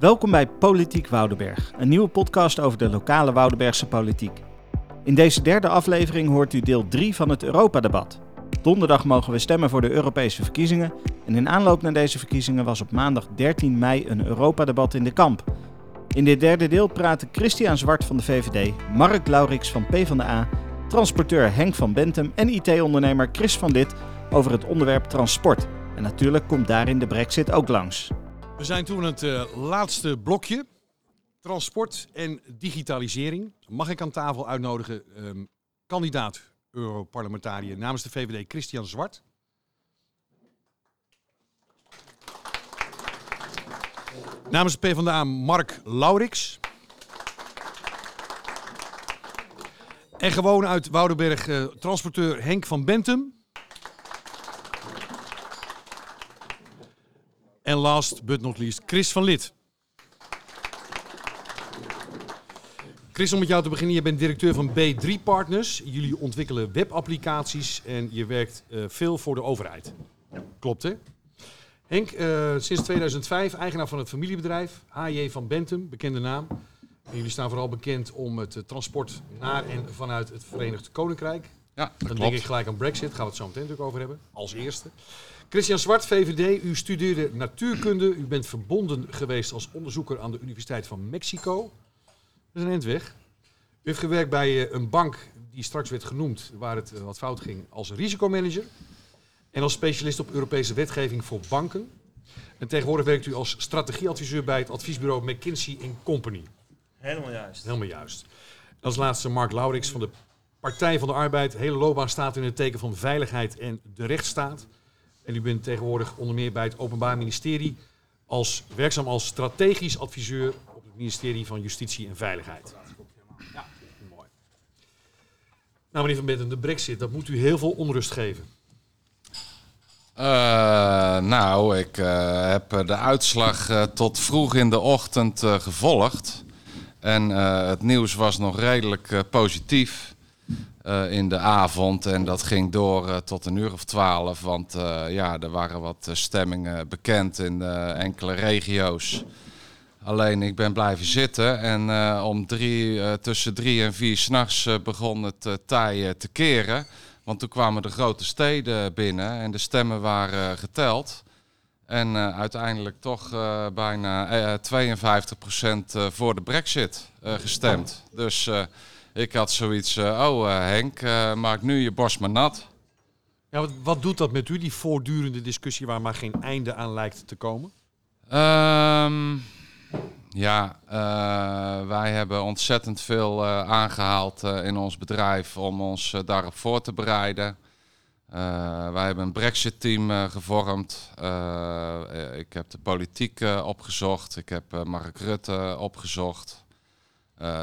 Welkom bij Politiek Woudenberg, een nieuwe podcast over de lokale Woudenbergse politiek. In deze derde aflevering hoort u deel 3 van het Europadebat. Donderdag mogen we stemmen voor de Europese verkiezingen en in aanloop naar deze verkiezingen was op maandag 13 mei een Europadebat in de kamp. In dit derde deel praten Christian Zwart van de VVD, Mark Laurix van PvdA, transporteur Henk van Bentum en IT-ondernemer Chris van Dit over het onderwerp transport. En natuurlijk komt daarin de brexit ook langs. We zijn toen het uh, laatste blokje. Transport en digitalisering. Mag ik aan tafel uitnodigen um, kandidaat Europarlementariër namens de VVD Christian Zwart. Namens de PvdA Mark Laurix. En gewoon uit Woudenberg uh, transporteur Henk van Bentum. En last but not least Chris van Lid. Chris, om met jou te beginnen. Je bent directeur van B3 Partners. Jullie ontwikkelen webapplicaties en je werkt uh, veel voor de overheid. Ja. Klopt, hè? Henk, uh, sinds 2005 eigenaar van het familiebedrijf HJ van Bentum, bekende naam. En jullie staan vooral bekend om het transport naar en vanuit het Verenigd Koninkrijk. Ja, dat Dan klopt. denk ik gelijk aan Brexit, gaan we het zo meteen natuurlijk over hebben, als eerste. Christian Zwart, VVD, u studeerde natuurkunde. U bent verbonden geweest als onderzoeker aan de Universiteit van Mexico. Dat is een endweg. U heeft gewerkt bij eh, een bank die straks werd genoemd, waar het eh, wat fout ging, als risicomanager. En als specialist op Europese wetgeving voor banken. En tegenwoordig werkt u als strategieadviseur bij het adviesbureau McKinsey Company. Helemaal juist. Helemaal juist. En als laatste Mark Laurix van de Partij van de Arbeid. Hele loopbaan staat in het teken van veiligheid en de rechtsstaat. En u bent tegenwoordig onder meer bij het Openbaar Ministerie als werkzaam als strategisch adviseur op het ministerie van Justitie en Veiligheid. Ja, mooi. Nou, meneer Van Betten, de brexit, dat moet u heel veel onrust geven. Uh, nou, ik uh, heb de uitslag uh, tot vroeg in de ochtend gevolgd. En het nieuws was nog redelijk positief. Uh, in de avond. En dat ging door uh, tot een uur of twaalf. Want uh, ja, er waren wat stemmingen bekend in enkele regio's. Alleen ik ben blijven zitten. En om drie, tussen drie en vier s'nachts begon het tij te keren. Want toen kwamen de grote steden binnen en de stemmen waren geteld. En uiteindelijk toch bijna 52% voor de brexit gestemd. Dus ik had zoiets, uh, oh uh, Henk, uh, maak nu je borst maar nat. Ja, wat, wat, doet dat met u, die voortdurende discussie waar maar geen einde aan lijkt te komen? Um, ja, wij hebben ontzettend veel aangehaald in ons bedrijf om ons daarop voor te bereiden. wij hebben een Brexit-team gevormd. ik heb de politiek opgezocht. Ik heb Mark Rutte opgezocht.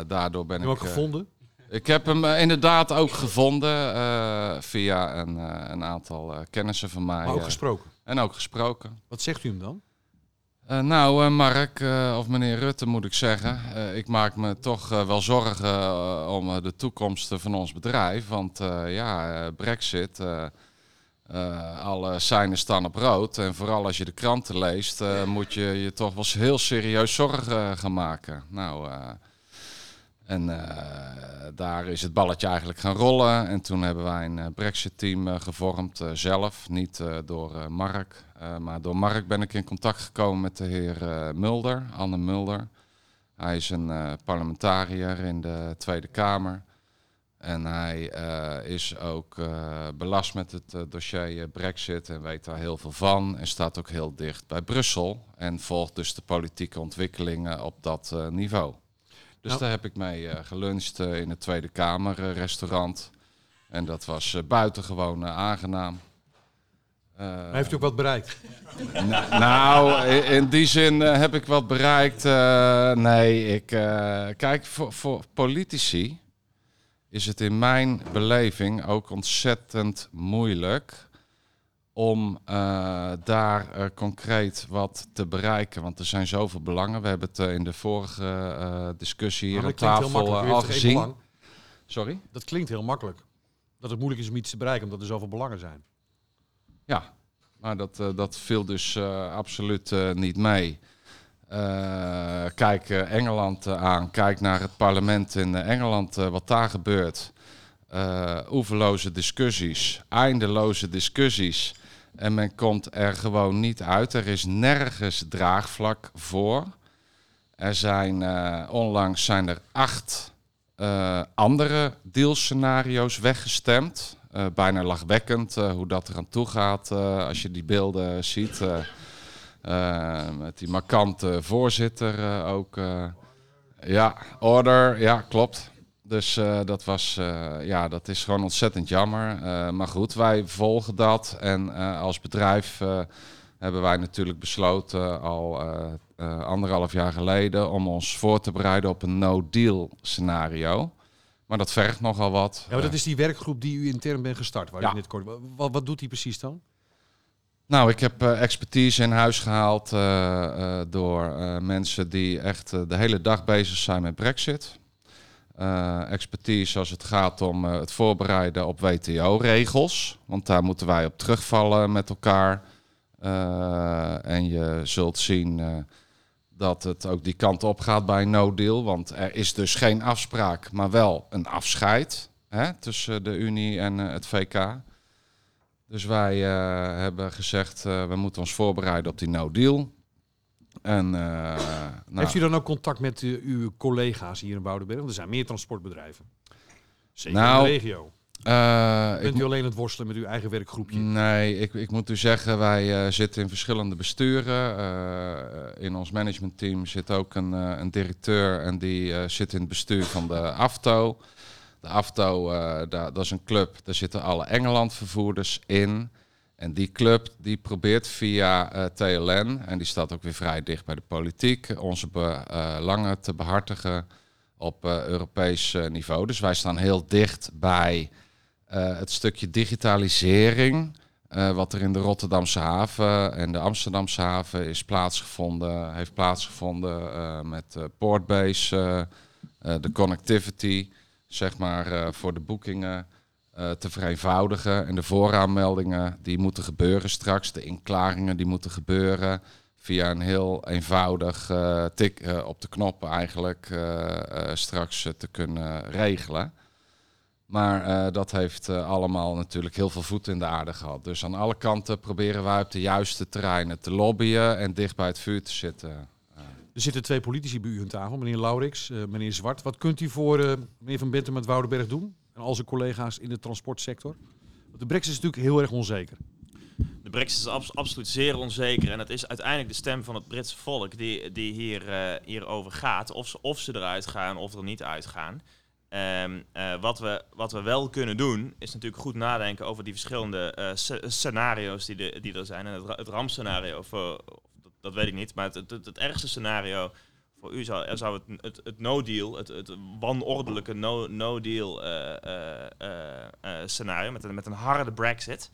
daardoor ben ik. ook gevonden? Ik heb hem uh, inderdaad ook gevonden uh, via een, uh, een aantal kennissen van mij. Maar ook gesproken? En ook gesproken. Wat zegt u hem dan? nou, Mark, of meneer Rutte moet ik zeggen. ik maak me toch wel zorgen om de toekomst van ons bedrijf. Want ja, Brexit, alle seinen staan op rood. En vooral als je de kranten leest, moet je je toch wel heel serieus zorgen gaan maken. Nou... En uh, daar is het balletje eigenlijk gaan rollen. En toen hebben wij een uh, Brexit-team uh, gevormd, zelf. Niet door Mark, maar door Mark ben ik in contact gekomen met de heer Mulder, Anne Mulder. Hij is een parlementariër in de Tweede Kamer. En hij is ook belast met het dossier Brexit en weet daar heel veel van. En staat ook heel dicht bij Brussel. En volgt dus de politieke ontwikkelingen op dat niveau. Dus nou. daar heb ik mee uh, geluncht uh, in het Tweede Kamer uh, restaurant. En dat was buitengewoon aangenaam. heeft u ook wat bereikt? nou, nou in, in, die zin heb ik wat bereikt. nee, ik, kijk, voor, voor politici is het in mijn beleving ook ontzettend moeilijk om uh, daar uh, concreet wat te bereiken. Want er zijn zoveel belangen. We hebben het uh, in de vorige discussie hier op tafel al gezien. Sorry? Dat klinkt heel makkelijk. Dat het moeilijk is om iets te bereiken omdat er zoveel belangen zijn. Ja, maar dat, dat viel dus absoluut niet mee. Eh, kijk eh, Engeland eh, aan, kijk naar het parlement in eh, Engeland, eh, wat daar gebeurt. Eh oeverloze discussies, eindeloze discussies. En men komt er gewoon niet uit. Er is nergens draagvlak voor. Er zijn eh, onlangs zijn er acht eh, andere dealscenario's weggestemd. Eh, bijna lachwekkend hoe dat eraan toe gaat als je die beelden ziet. met die markante voorzitter ook. ja, order, ja, klopt. Dus eh, dat, was, eh, ja, dat is gewoon ontzettend jammer. Eh, maar goed, wij volgen dat. En als bedrijf hebben wij natuurlijk besloten al anderhalf jaar geleden om ons voor te bereiden op een no-deal scenario. Maar dat vergt nogal wat. Ja, maar dat is die werkgroep die u intern bent gestart, waar Ja. u net kort... Wat, wat doet die precies dan? Nou, ik heb expertise in huis gehaald eh, eh, door mensen die echt de hele dag bezig zijn met Brexit. Eh, expertise als het gaat om eh, het voorbereiden op WTO-regels, want daar moeten wij op terugvallen met elkaar. Eh, en je zult zien dat het ook die kant op gaat bij no deal, want er is dus geen afspraak, maar wel een afscheid hè, tussen de Unie en het VK. Dus wij hebben gezegd, we moeten ons voorbereiden op die no deal. En eh, nou, Heeft u dan ook contact met eh, uw collega's hier in Woudenberg? Want er zijn meer transportbedrijven. Zeker Nou, in de regio. eh, ik Bent u alleen het worstelen met uw eigen werkgroepje? Nee, ik, ik moet u zeggen, wij zitten in verschillende besturen. In ons managementteam zit ook een, een directeur en die zit in het bestuur van de AFTO. De AFTO, daar, dat is een club, daar zitten alle Engeland-vervoerders in. En die club die probeert via eh, TLN, en die staat ook weer vrij dicht bij de politiek, onze belangen te behartigen op eh, Europees eh, niveau. Dus wij staan heel dicht bij eh, het stukje digitalisering, eh, wat er in de Rotterdamse haven en de Amsterdamse haven is plaatsgevonden, heeft plaatsgevonden eh, met eh, Portbase, eh, eh, de connectivity, zeg maar, eh, voor de boekingen eh, te vereenvoudigen. En de vooraanmeldingen, die moeten gebeuren straks, de inklaringen, die moeten gebeuren via een heel eenvoudig eh, tik eh, op de knop eigenlijk straks te kunnen regelen. Maar dat heeft allemaal natuurlijk heel veel voet in de aarde gehad. Dus aan alle kanten proberen wij op de juiste terreinen te lobbyen en dicht bij het vuur te zitten. Er zitten twee politici bij u aan tafel, meneer Laurix, meneer Zwart. Wat kunt u voor meneer Van Bentem met Woudenberg doen? En al zijn collega's in de transportsector? De brexit is natuurlijk heel erg onzeker. De brexit is abs- absoluut zeer onzeker. En het is uiteindelijk de stem van het Britse volk die, die hier, eh, hierover gaat. Of ze, of ze eruit gaan of er niet uitgaan. Eh, wat, we, wat we wel kunnen doen, is natuurlijk goed nadenken over die verschillende eh, sce- scenario's die, die er zijn. En het, het rampscenario, dat, dat weet ik niet. Maar het, het ergste scenario voor u zou, zou het, het, no-deal, het, het wanordelijke no- no-deal eh, eh, eh, scenario met een, met een harde brexit.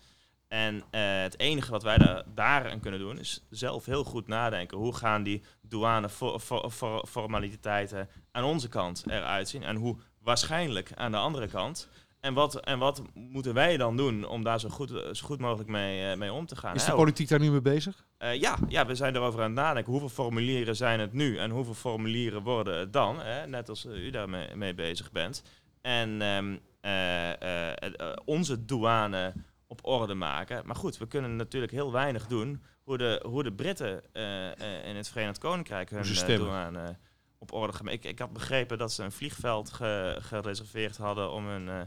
En het enige wat wij daar, daaraan kunnen doen, is zelf heel goed nadenken. Hoe gaan die douane for- for- for- formaliteiten aan onze kant eruit zien? En hoe waarschijnlijk aan de andere kant? En wat, en wat moeten wij dan doen om daar zo goed, zo goed mogelijk mee, eh, mee om te gaan? Is de politiek daar nu mee bezig? Eh, ja, ja, we zijn erover aan het nadenken. Hoeveel formulieren zijn het nu en hoeveel formulieren worden het dan? Hè? Net als eh, u daarmee mee bezig bent. En ehm, eh, eh, eh, eh, onze douane op orde maken. Maar goed, we kunnen natuurlijk heel weinig doen hoe de, hoe de Britten eh, eh, in het Verenigd Koninkrijk hun eh, douane op orde gaan. Ik, ik had begrepen dat ze een vliegveld ge- gereserveerd hadden om hun, eh,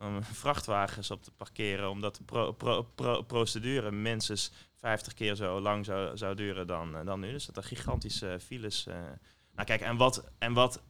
om vrachtwagens op te parkeren. Omdat de pro- pro- pro- procedure minstens 50 keer zo lang zou, zou duren dan, eh, dan nu. Dus dat er gigantische files. eh nou kijk, en wat, en wat,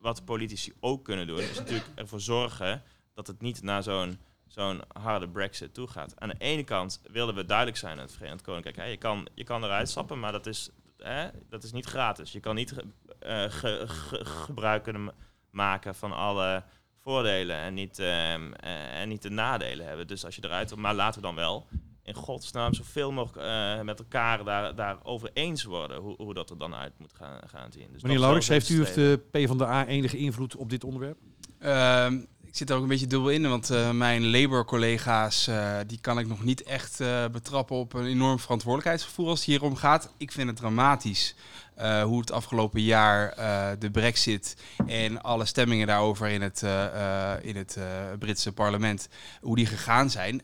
wat politici ook kunnen doen, is natuurlijk ervoor zorgen dat het niet naar zo'n zo'n harde brexit toe gaat. Aan de ene kant willen we duidelijk zijn in het Verenigd Koninkrijk. Hè, je, kan, je kan eruit stappen, maar dat is, hè, dat is niet gratis. Je kan niet eh, ge- ge- gebruik kunnen ma- maken van alle voordelen en niet, ehm, eh, en niet de nadelen hebben. Dus als je eruit wil, maar laten we dan wel in godsnaam zoveel mogelijk eh, met elkaar daar, daarover eens worden hoe, hoe dat er dan uit moet gaan, gaan zien. Dus Meneer zou heeft u of streven. de PvdA enige invloed op dit onderwerp? Ehm, ik zit er ook een beetje dubbel in, want uh, mijn Labour-collega's, uh, die kan ik nog niet echt uh, betrappen op een enorm verantwoordelijkheidsgevoel als het hier om gaat. Ik vind het dramatisch uh, hoe het afgelopen jaar uh, de brexit en alle stemmingen daarover in het, uh, in het Britse parlement, hoe die gegaan zijn.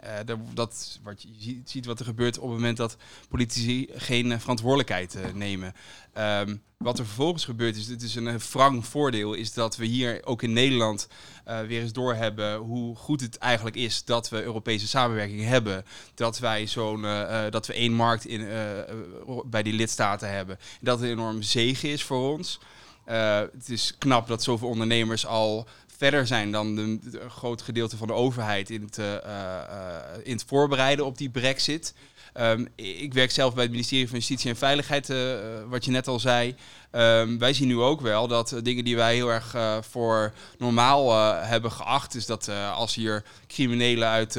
dat, wat je ziet wat er gebeurt op het moment dat politici geen verantwoordelijkheid nemen. Um, wat er vervolgens gebeurt is, dit is een wrang voordeel, is dat we hier ook in Nederland weer eens doorhebben hoe goed het eigenlijk is dat we Europese samenwerking hebben. Dat wij zo'n, dat we één markt in, bij die lidstaten hebben. Dat het enorm zegen is voor ons. het is knap dat zoveel ondernemers al verder zijn dan een groot gedeelte van de overheid in het, in het voorbereiden op die brexit. Um, ik werk zelf bij het ministerie van Justitie en Veiligheid, uh, wat je net al zei. Um, wij zien nu ook wel dat uh, dingen die wij heel erg voor normaal hebben geacht, is dat als hier criminelen uit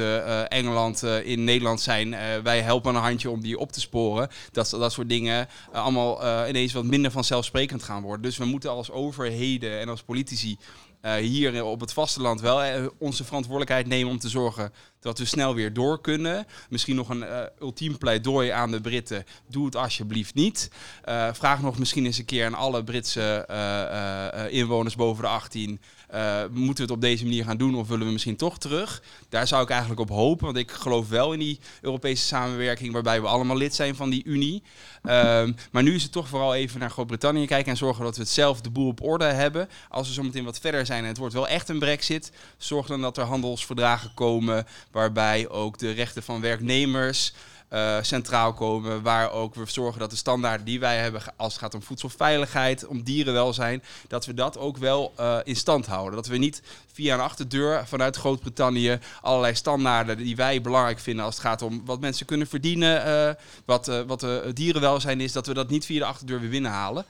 Engeland in Nederland zijn, wij helpen een handje om die op te sporen. Dat dat soort dingen allemaal ineens wat minder vanzelfsprekend gaan worden. Dus we moeten als overheden en als politici uh, hier op het vasteland wel uh, onze verantwoordelijkheid nemen om te zorgen dat we snel weer door kunnen. Misschien nog een uh, ultiem pleidooi aan de Britten. Doe het alsjeblieft niet. vraag nog misschien eens een keer aan alle Britse inwoners boven de 18. Uh, moeten we het op deze manier gaan doen of willen we misschien toch terug? Daar zou ik eigenlijk op hopen, want ik geloof wel in die Europese samenwerking waarbij we allemaal lid zijn van die Unie. Um, maar nu is het toch vooral even naar Groot-Brittannië kijken en zorgen dat we het zelf de boel op orde hebben. Als we zometeen wat verder zijn en het wordt wel echt een brexit, zorg dan dat er handelsverdragen komen waarbij ook de rechten van werknemers uh, centraal komen. Waar ook we zorgen dat de standaarden die wij hebben als het gaat om voedselveiligheid, om dierenwelzijn, dat we dat ook wel uh, in stand houden. Dat we niet via een achterdeur vanuit Groot-Brittannië allerlei standaarden die wij belangrijk vinden als het gaat om wat mensen kunnen verdienen, uh, wat, wat dierenwelzijn is, dat we dat niet via de achterdeur weer binnenhalen.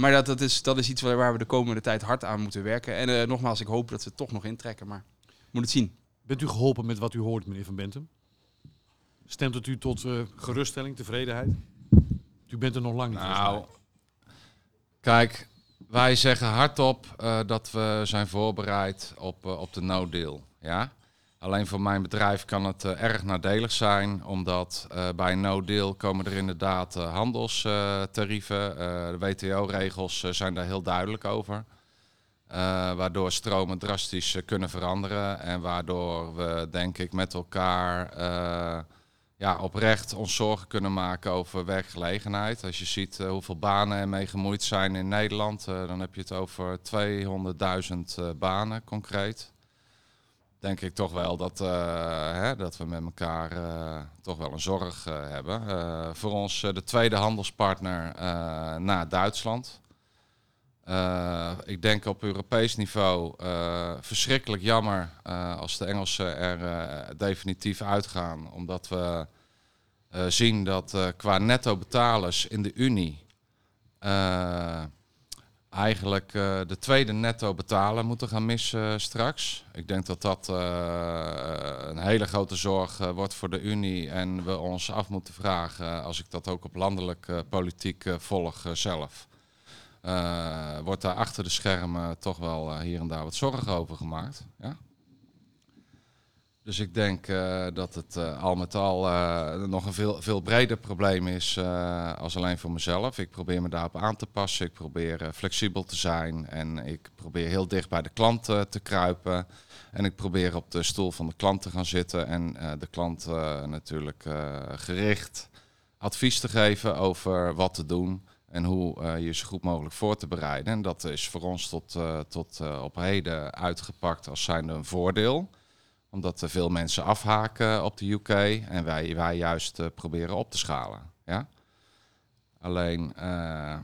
maar dat, dat, is, dat is iets waar we de komende tijd hard aan moeten werken. En nogmaals, ik hoop dat we het toch nog intrekken, maar moet het zien. Bent u geholpen met wat u hoort, meneer Van Bentum? Stemt het u tot uh, geruststelling, tevredenheid? U bent er nog lang niet. Nou, kijk, wij zeggen hardop uh, dat we zijn voorbereid op, uh, op de no deal. Ja? Alleen voor mijn bedrijf kan het erg nadelig zijn, omdat bij een no deal komen er inderdaad handelstarieven. de WTO-regels zijn daar heel duidelijk over. waardoor stromen drastisch kunnen veranderen en waardoor we denk ik met elkaar ja, oprecht ons zorgen kunnen maken over werkgelegenheid. Als je ziet uh, hoeveel banen ermee gemoeid zijn in Nederland, uh, dan heb je het over 200.000 uh, banen concreet. Denk ik toch wel dat, hè, dat we met elkaar toch wel een zorg hebben. voor ons de tweede handelspartner na Duitsland. Ik denk op Europees niveau verschrikkelijk jammer als de Engelsen er definitief uitgaan, omdat we zien dat qua netto betalers in de Unie eigenlijk de tweede netto betaler moeten gaan missen straks. Ik denk dat dat een hele grote zorg wordt voor de Unie en we ons af moeten vragen, als ik dat ook op landelijk politiek volg zelf. Wordt daar achter de schermen toch wel hier en daar wat zorgen over gemaakt. Ja? Dus ik denk uh, dat het al met al nog een veel, veel breder probleem is als alleen voor mezelf. Ik probeer me daarop aan te passen. Ik probeer flexibel te zijn. En ik probeer heel dicht bij de klant te kruipen. En ik probeer op de stoel van de klant te gaan zitten. En de klant natuurlijk gericht advies te geven over wat te doen. En hoe je zo goed mogelijk voor te bereiden. En dat is voor ons tot, tot op heden uitgepakt als zijnde een voordeel omdat er veel mensen afhaken op de UK en wij, wij juist uh, proberen op te schalen. Ja? Alleen, uh,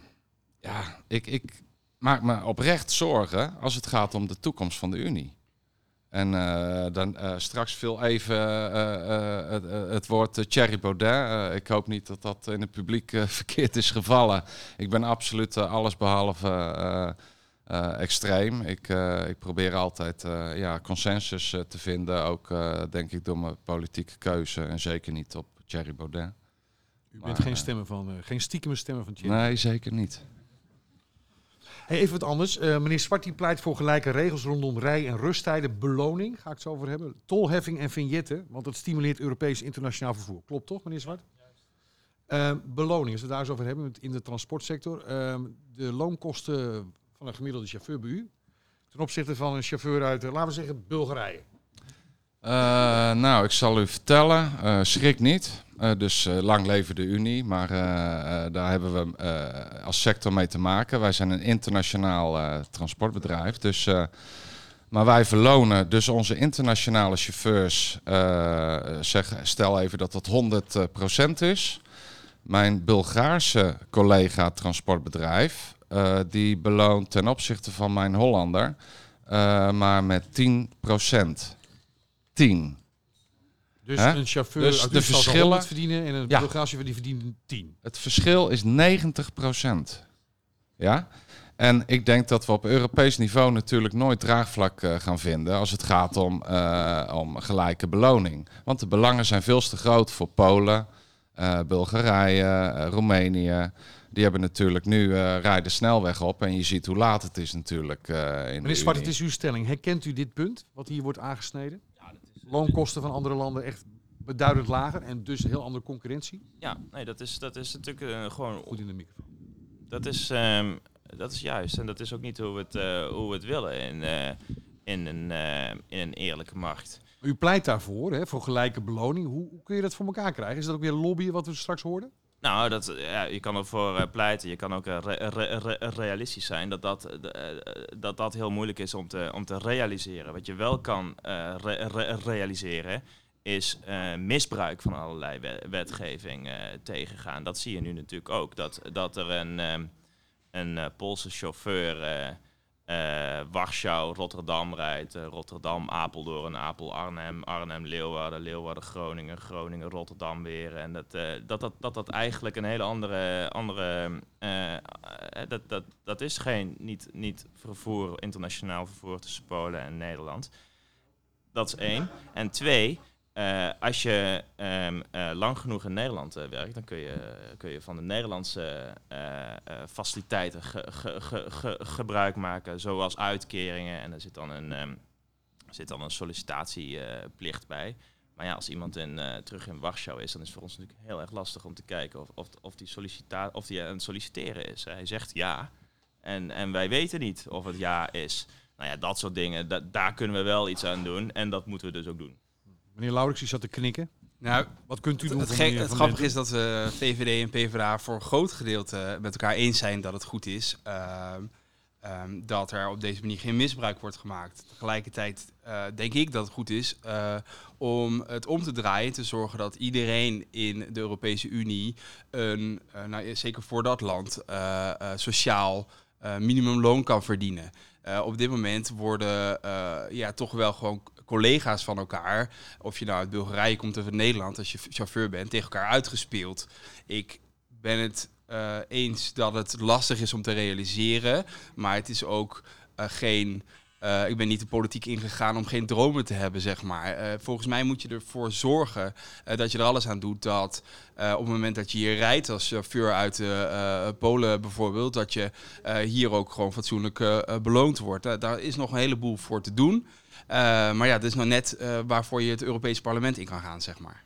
ja, ik, ik maak me oprecht zorgen als het gaat om de toekomst van de Unie. En uh, dan straks veel even het, het, woord Thierry Baudet. ik hoop niet dat dat in het publiek verkeerd is gevallen. Ik ben absoluut alles behalve uh, extreem. Ik, ik probeer altijd ja, consensus te vinden, ook denk ik door mijn politieke keuze en zeker niet op Thierry Baudet. U bent geen stemmen van, geen stiekeme stemmen van Thierry? Nee, zeker niet. Hey, even wat anders. Eh, meneer Zwart die pleit voor gelijke regels rondom rij- en rusttijden, beloning, ga ik het zo over hebben, tolheffing en vignetten, want dat stimuleert Europees internationaal vervoer. Klopt toch, meneer Zwart? Eh, beloning, als we het daar eens over hebben in de transportsector. Eh, de loonkosten van een gemiddelde chauffeur bij u ten opzichte van een chauffeur uit, eh, laten we zeggen, Bulgarije. Eh, nou, ik zal u vertellen, eh, schrik niet. Eh, dus lang leven de Unie, maar daar hebben we als sector mee te maken. Wij zijn een internationaal transportbedrijf, dus, maar wij verlonen dus onze internationale chauffeurs. zeg, stel even dat dat 100% is. Mijn Bulgaarse collega transportbedrijf, die beloont ten opzichte van mijn Hollander maar met 10%. 10. Dus Hè? een chauffeur Dus uit de verschillen- 100 verdienen en een Ja. Bulgaarse die verdient 10. Het verschil is 90%. Ja? En ik denk dat we op Europees niveau natuurlijk nooit draagvlak eh, gaan vinden als het gaat om, eh, om gelijke beloning. Want de belangen zijn veel te groot voor Polen, eh, Bulgarije, eh, Roemenië. Die hebben natuurlijk nu eh rijden snelweg op en je ziet hoe laat het is natuurlijk. eh in Meneer de Zwart, Unie. het is uw stelling. Herkent u dit punt, wat hier wordt aangesneden? Loonkosten van andere landen echt beduidend lager en dus heel andere concurrentie? Ja, nee, dat is, dat is natuurlijk eh, gewoon Goed in de microfoon. Dat is, ehm, dat is juist. En dat is ook niet hoe we het, eh, hoe we het willen in, eh, in, een, in een eerlijke markt. U pleit daarvoor, hè, voor gelijke beloning. Hoe, hoe kun je dat voor elkaar krijgen? Is dat ook weer lobbyen wat we straks hoorden? Nou, dat, ja, je kan ervoor eh, pleiten. Je kan ook eh, re- re- re- realistisch zijn dat dat, eh, dat dat heel moeilijk is om te, om te realiseren. Wat je wel kan re- re- realiseren is misbruik van allerlei we- wetgeving tegengaan. Dat zie je nu natuurlijk ook. Dat, dat er een, een Poolse chauffeur eh, Warschau, Rotterdam rijdt. eh, Rotterdam, Apeldoorn, Apel, Arnhem, Arnhem, Leeuwarden, Leeuwarden, Groningen, Groningen, Rotterdam weer. En dat, eh, dat, dat, dat dat eigenlijk een hele andere... andere dat, dat, dat is geen, niet, niet vervoer, internationaal vervoer tussen Polen en Nederland. Dat is één. En twee, eh, als je ehm, eh, lang genoeg in Nederland eh, werkt, dan kun je, kun je van de Nederlandse faciliteiten ge- ge- ge- ge- gebruik maken, zoals uitkeringen. En er zit dan een, ehm, zit dan een sollicitatieplicht bij. Maar ja, als iemand in, terug in Warschau is, dan is het voor ons natuurlijk heel erg lastig om te kijken of, of, of die, sollicita of die aan het solliciteren is. Hij zegt ja. En, en wij weten niet of het ja is. Nou ja, dat soort dingen, da- daar kunnen we wel iets aan doen. En dat moeten we dus ook doen. Meneer Laurens, die zat te knikken. Nou, Wat kunt u doen? het, het grappige is dat we VVD en PvdA voor een groot gedeelte met elkaar eens zijn dat het goed is. ehm, ehm, dat er op deze manier geen misbruik wordt gemaakt. Tegelijkertijd eh, denk ik dat het goed is eh, om het om te draaien. Te zorgen dat iedereen in de Europese Unie, een, eh, nou, zeker voor dat land, sociaal minimumloon kan verdienen. Eh, op dit moment worden eh, ja, toch wel gewoon collega's van elkaar, of je nou uit Bulgarije komt of uit Nederland, als je chauffeur bent, tegen elkaar uitgespeeld. Ik ben het eh, eens dat het lastig is om te realiseren, maar het is ook geen. Eh, ik ben niet de politiek ingegaan om geen dromen te hebben, zeg maar. Eh, volgens mij moet je ervoor zorgen eh, dat je er alles aan doet dat op het moment dat je hier rijdt als chauffeur uit Polen bijvoorbeeld, dat je hier ook gewoon fatsoenlijk beloond wordt. Da- daar is nog een heleboel voor te doen. Maar ja, dat is nou net waarvoor je het Europese parlement in kan gaan, zeg maar.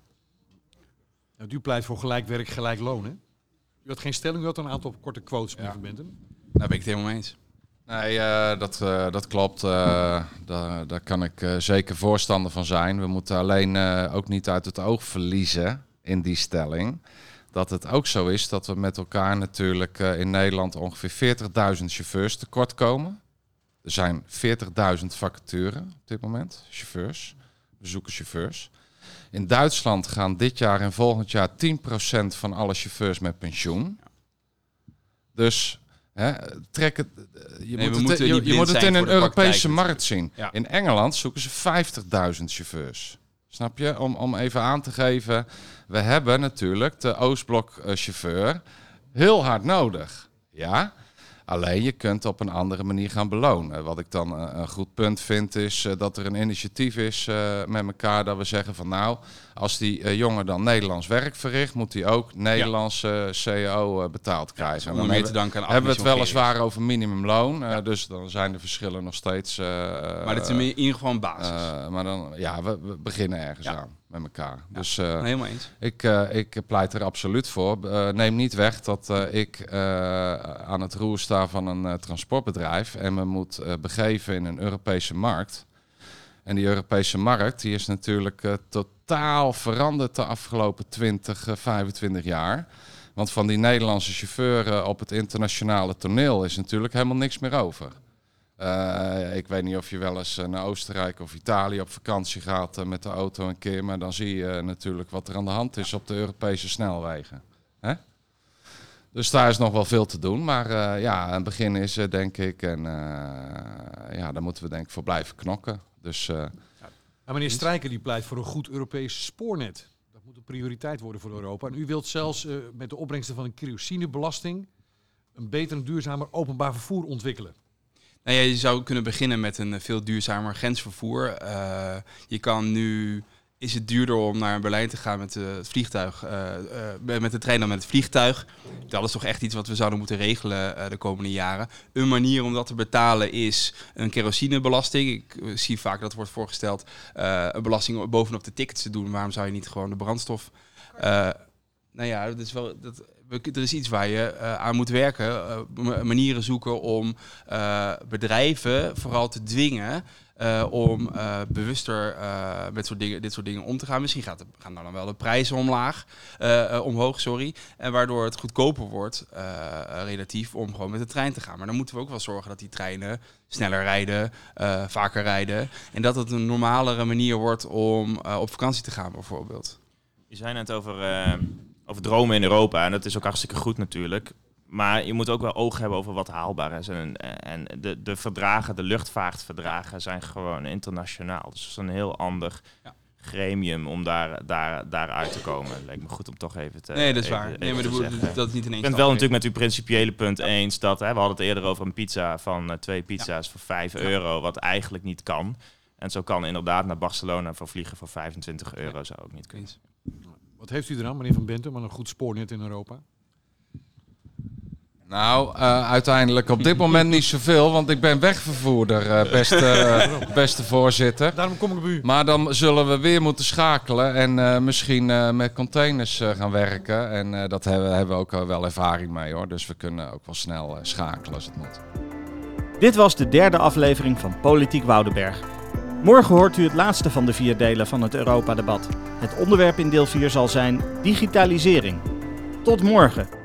Nou, u pleit voor gelijk werk, gelijk loon, hè? U had geen stelling, u had een aantal korte quotes, Ja. Daar ben ik het helemaal mee eens. Nee, eh, dat, eh, dat klopt. Eh, daar, daar kan ik zeker voorstander van zijn. We moeten alleen ook niet uit het oog verliezen in die stelling. Dat het ook zo is dat we met elkaar natuurlijk in Nederland ongeveer 40.000 chauffeurs tekort komen. Er zijn 40.000 vacatures op dit moment, chauffeurs. We chauffeurs. In Duitsland gaan dit jaar en volgend jaar 10% van alle chauffeurs met pensioen. Dus hè, trek het, je moet het, je, moet het in een Europese markt zien. Ja. In Engeland zoeken ze 50.000 chauffeurs. Snap je? Om, om even aan te geven, we hebben natuurlijk de Oostblok eh, heel hard nodig. Ja. Alleen je kunt op een andere manier gaan belonen. Wat ik dan eh, een goed punt vind is eh, dat er een initiatief is eh, met elkaar dat we zeggen van nou, als die jongen dan Nederlands werk verricht, moet hij ook Nederlandse CEO eh, betaald krijgen. En Om dan mee te hebben, danken aan hebben we het weliswaar over minimumloon, dus dan zijn de verschillen nog steeds. Maar dit is in ieder geval een basis. maar dan, ja, we, we beginnen ergens Ja. aan met elkaar. Dus eh, Helemaal eens. ik, eh, ik pleit er absoluut voor. Eh, neem niet weg dat ik aan het roer sta van een transportbedrijf en me moet begeven in een Europese markt. En die Europese markt die is natuurlijk totaal veranderd de afgelopen 20, eh, 25 jaar. Want van die Nederlandse chauffeuren op het internationale toneel is natuurlijk helemaal niks meer over. Eh, ik weet niet of je wel eens eh, naar Oostenrijk of Italië op vakantie gaat eh, met de auto een keer, maar dan zie je natuurlijk wat er aan de hand is op de Europese snelwegen. Hè? Dus daar is nog wel veel te doen, maar ja, een begin is er denk ik en ja, daar moeten we denk ik voor blijven knokken. Dus Ja, meneer Strijker die pleit voor een goed Europees spoornet. Dat moet een prioriteit worden voor Europa. En u wilt zelfs met de opbrengsten van een kerosinebelasting een beter en duurzamer openbaar vervoer ontwikkelen. Nou je zou kunnen beginnen met een eh, veel duurzamer grensvervoer. Eh, je kan nu is het duurder om naar Berlijn te gaan met eh, het vliegtuig, met de trein dan met het vliegtuig. Dat is toch echt iets wat we zouden moeten regelen de komende jaren. Een manier om dat te betalen is een kerosinebelasting. Ik zie vaak dat wordt voorgesteld een belasting bovenop de tickets te doen. Waarom zou je niet gewoon de brandstof... nou ja, dat is wel, dat, er is iets waar je eh, aan moet werken. eh, manieren zoeken om eh, bedrijven vooral te dwingen om bewuster met dingen, dit soort dingen om te gaan. Misschien gaat gaan dan wel de prijzen omlaag, omhoog, sorry. En waardoor het goedkoper wordt, relatief, om gewoon met de trein te gaan. Maar dan moeten we ook wel zorgen dat die treinen sneller rijden, vaker rijden. En dat het een normalere manier wordt om op vakantie te gaan, bijvoorbeeld. Je zei net over, over dromen in Europa. En dat is ook hartstikke goed natuurlijk. Maar je moet ook wel oog hebben over wat haalbaar is. En, en de, de verdragen, de luchtvaartverdragen zijn gewoon internationaal. Dus het is een heel ander Ja. gremium om daar, daar, daar uit te komen. Lijkt me goed om toch even te Nee, dat is even- waar. even Nee, maar te dat, is niet ineens. Ik ben het wel natuurlijk met uw principiële punt eens dat hè, we hadden het eerder over een pizza van eh, twee pizza's voor 5 euro, wat eigenlijk niet kan. En zo kan inderdaad naar Barcelona voor vliegen voor 25 euro zou ook niet kunnen. Wat heeft u eraan, meneer Van Benten, met een goed spoornet in Europa? Nou, eh, uiteindelijk op dit moment niet zoveel, want ik ben wegvervoerder, eh, beste, beste voorzitter. Daarom kom ik bij u. Maar dan zullen we weer moeten schakelen en eh, misschien eh, met containers eh, gaan werken. En eh, dat hebben, hebben we ook wel ervaring mee hoor, dus we kunnen ook wel snel schakelen als het moet. Dit was de derde aflevering van Politiek Woudenberg. Morgen hoort u het laatste van de vier delen van het Europa-debat. Het onderwerp in deel 4 zal zijn digitalisering. Tot morgen.